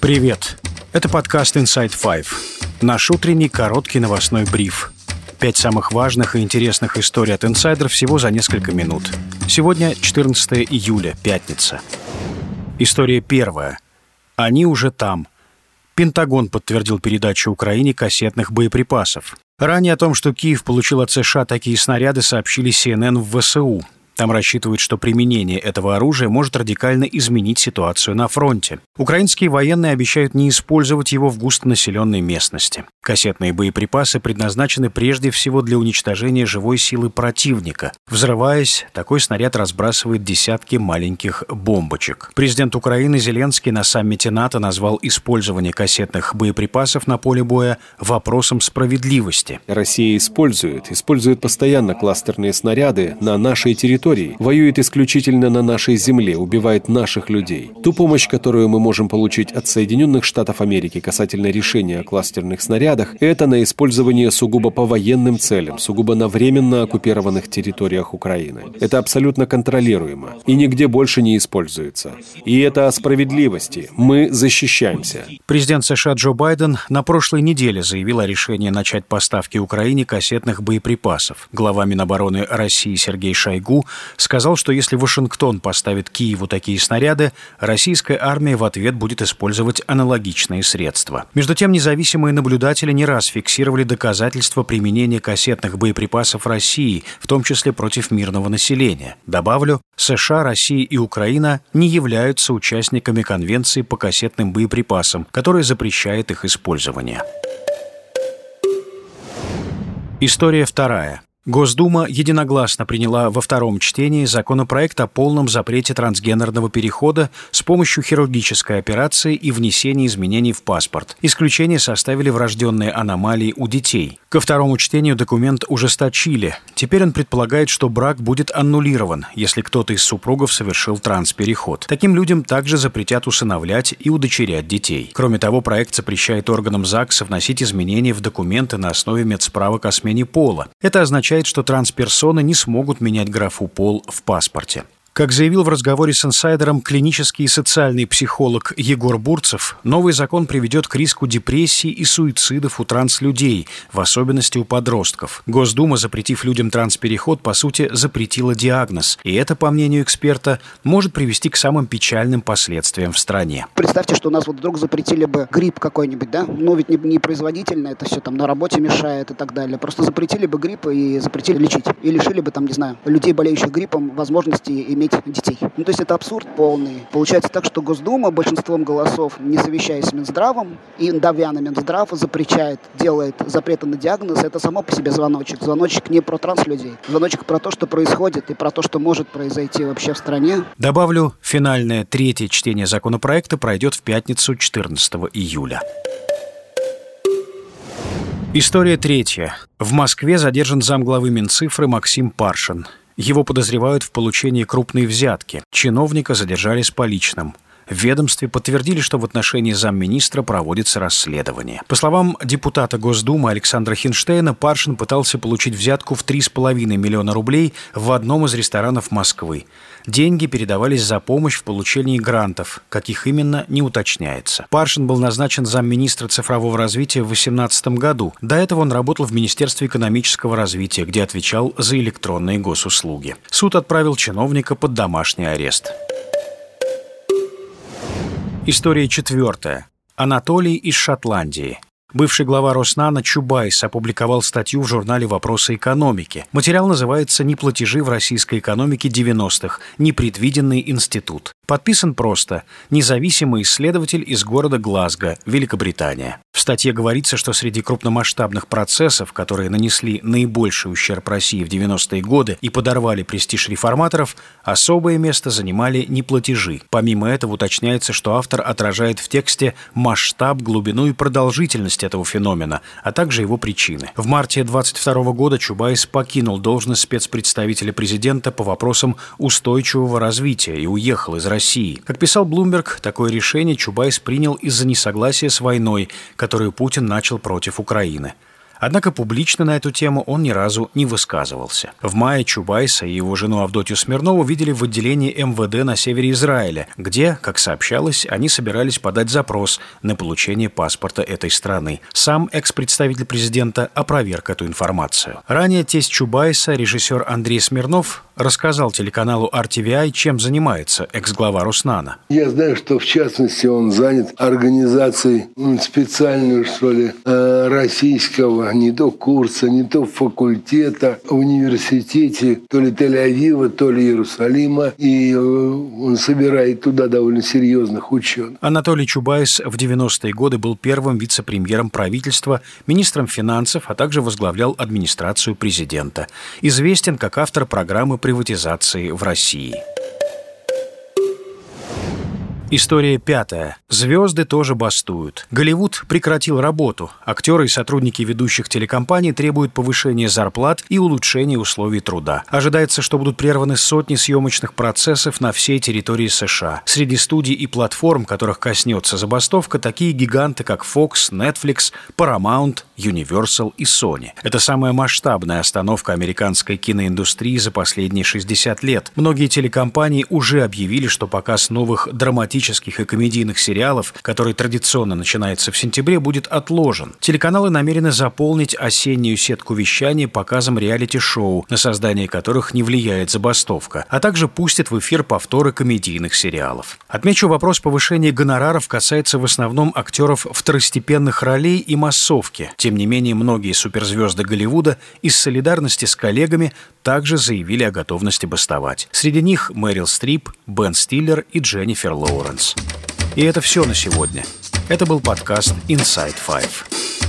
Привет! Это подкаст Inside Five. Наш утренний короткий новостной бриф. Пять самых важных и интересных историй от инсайдер всего за несколько минут. Сегодня 14 июля, пятница. История первая. Они уже там. Пентагон подтвердил передачу Украине кассетных боеприпасов. Ранее о том, что Киев получил от США такие снаряды, сообщили CNN в ВСУ. Там рассчитывают, что применение этого оружия может радикально изменить ситуацию на фронте. Украинские военные обещают не использовать его в густонаселенной местности. Кассетные боеприпасы предназначены прежде всего для уничтожения живой силы противника. Взрываясь, такой снаряд разбрасывает десятки маленьких бомбочек. Президент Украины Зеленский на саммите НАТО назвал использование кассетных боеприпасов на поле боя вопросом справедливости. Россия использует, использует постоянно кластерные снаряды на нашей территории воюет исключительно на нашей земле, убивает наших людей. Ту помощь, которую мы можем получить от Соединенных Штатов Америки касательно решения кластерных снарядах, это на использование сугубо по военным целям, сугубо на временно оккупированных территориях Украины. Это абсолютно контролируемо и нигде больше не используется. И это о справедливости. Мы защищаемся. Президент США Джо Байден на прошлой неделе заявил о решении начать поставки Украине кассетных боеприпасов. Глава Минобороны России Сергей Шойгу сказал, что если Вашингтон поставит Киеву такие снаряды, российская армия в ответ будет использовать аналогичные средства. Между тем, независимые наблюдатели не раз фиксировали доказательства применения кассетных боеприпасов России, в том числе против мирного населения. Добавлю, США, Россия и Украина не являются участниками Конвенции по кассетным боеприпасам, которая запрещает их использование. История вторая. Госдума единогласно приняла во втором чтении законопроект о полном запрете трансгендерного перехода с помощью хирургической операции и внесения изменений в паспорт. Исключение составили врожденные аномалии у детей. Ко второму чтению документ ужесточили. Теперь он предполагает, что брак будет аннулирован, если кто-то из супругов совершил транспереход. Таким людям также запретят усыновлять и удочерять детей. Кроме того, проект запрещает органам ЗАГСа вносить изменения в документы на основе медсправок о смене пола. Это означает, означает, что трансперсоны не смогут менять графу «пол» в паспорте. Как заявил в разговоре с инсайдером клинический и социальный психолог Егор Бурцев, новый закон приведет к риску депрессии и суицидов у транслюдей, в особенности у подростков. Госдума, запретив людям транспереход, по сути, запретила диагноз. И это, по мнению эксперта, может привести к самым печальным последствиям в стране. Представьте, что у нас вот вдруг запретили бы грипп какой-нибудь, да? Но ведь не, не производительно, это все там на работе мешает и так далее. Просто запретили бы грипп и запретили лечить. И лишили бы там, не знаю, людей, болеющих гриппом, возможности иметь иметь детей. Ну, то есть это абсурд полный. Получается так, что Госдума большинством голосов, не совещаясь с Минздравом, и давя на Минздрав, запрещает, делает запреты на диагноз. Это само по себе звоночек. Звоночек не про транслюдей. Звоночек про то, что происходит и про то, что может произойти вообще в стране. Добавлю, финальное третье чтение законопроекта пройдет в пятницу 14 июля. История третья. В Москве задержан замглавы Минцифры Максим Паршин. Его подозревают в получении крупной взятки. Чиновника задержали с поличным. В ведомстве подтвердили, что в отношении замминистра проводится расследование. По словам депутата Госдумы Александра Хинштейна, Паршин пытался получить взятку в 3,5 миллиона рублей в одном из ресторанов Москвы. Деньги передавались за помощь в получении грантов. Каких именно, не уточняется. Паршин был назначен замминистра цифрового развития в 2018 году. До этого он работал в Министерстве экономического развития, где отвечал за электронные госуслуги. Суд отправил чиновника под домашний арест. История четвертая. Анатолий из Шотландии. Бывший глава Роснана Чубайс опубликовал статью в журнале «Вопросы экономики». Материал называется «Неплатежи в российской экономике 90-х. Непредвиденный институт». Подписан просто «Независимый исследователь из города Глазго, Великобритания». В статье говорится, что среди крупномасштабных процессов, которые нанесли наибольший ущерб России в 90-е годы и подорвали престиж реформаторов, особое место занимали неплатежи. Помимо этого уточняется, что автор отражает в тексте масштаб, глубину и продолжительность этого феномена, а также его причины. В марте 22 года Чубайс покинул должность спецпредставителя президента по вопросам устойчивого развития и уехал из России. Как писал Bloomberg, такое решение Чубайс принял из-за несогласия с войной, которую Путин начал против Украины. Однако публично на эту тему он ни разу не высказывался. В мае Чубайса и его жену Авдотью Смирнову видели в отделении МВД на севере Израиля, где, как сообщалось, они собирались подать запрос на получение паспорта этой страны. Сам экс-представитель президента опроверг эту информацию. Ранее тесть Чубайса, режиссер Андрей Смирнов, рассказал телеканалу RTVI, чем занимается экс-глава Руснана. Я знаю, что в частности он занят организацией специального, что ли, э, российского не то курса, не то факультета в университете, то ли Тель-Авива, то ли Иерусалима. И э, он собирает туда довольно серьезных ученых. Анатолий Чубайс в 90-е годы был первым вице-премьером правительства, министром финансов, а также возглавлял администрацию президента. Известен как автор программы приватизации в России. История пятая. Звезды тоже бастуют. Голливуд прекратил работу. Актеры и сотрудники ведущих телекомпаний требуют повышения зарплат и улучшения условий труда. Ожидается, что будут прерваны сотни съемочных процессов на всей территории США. Среди студий и платформ, которых коснется забастовка, такие гиганты, как Fox, Netflix, Paramount, Universal и Sony. Это самая масштабная остановка американской киноиндустрии за последние 60 лет. Многие телекомпании уже объявили, что показ новых драматических драматических и комедийных сериалов, который традиционно начинается в сентябре, будет отложен. Телеканалы намерены заполнить осеннюю сетку вещания показом реалити-шоу, на создание которых не влияет забастовка, а также пустят в эфир повторы комедийных сериалов. Отмечу, вопрос повышения гонораров касается в основном актеров второстепенных ролей и массовки. Тем не менее, многие суперзвезды Голливуда из солидарности с коллегами также заявили о готовности бастовать. Среди них Мэрил Стрип, Бен Стиллер и Дженнифер Лоуренс. И это все на сегодня. Это был подкаст Inside Five.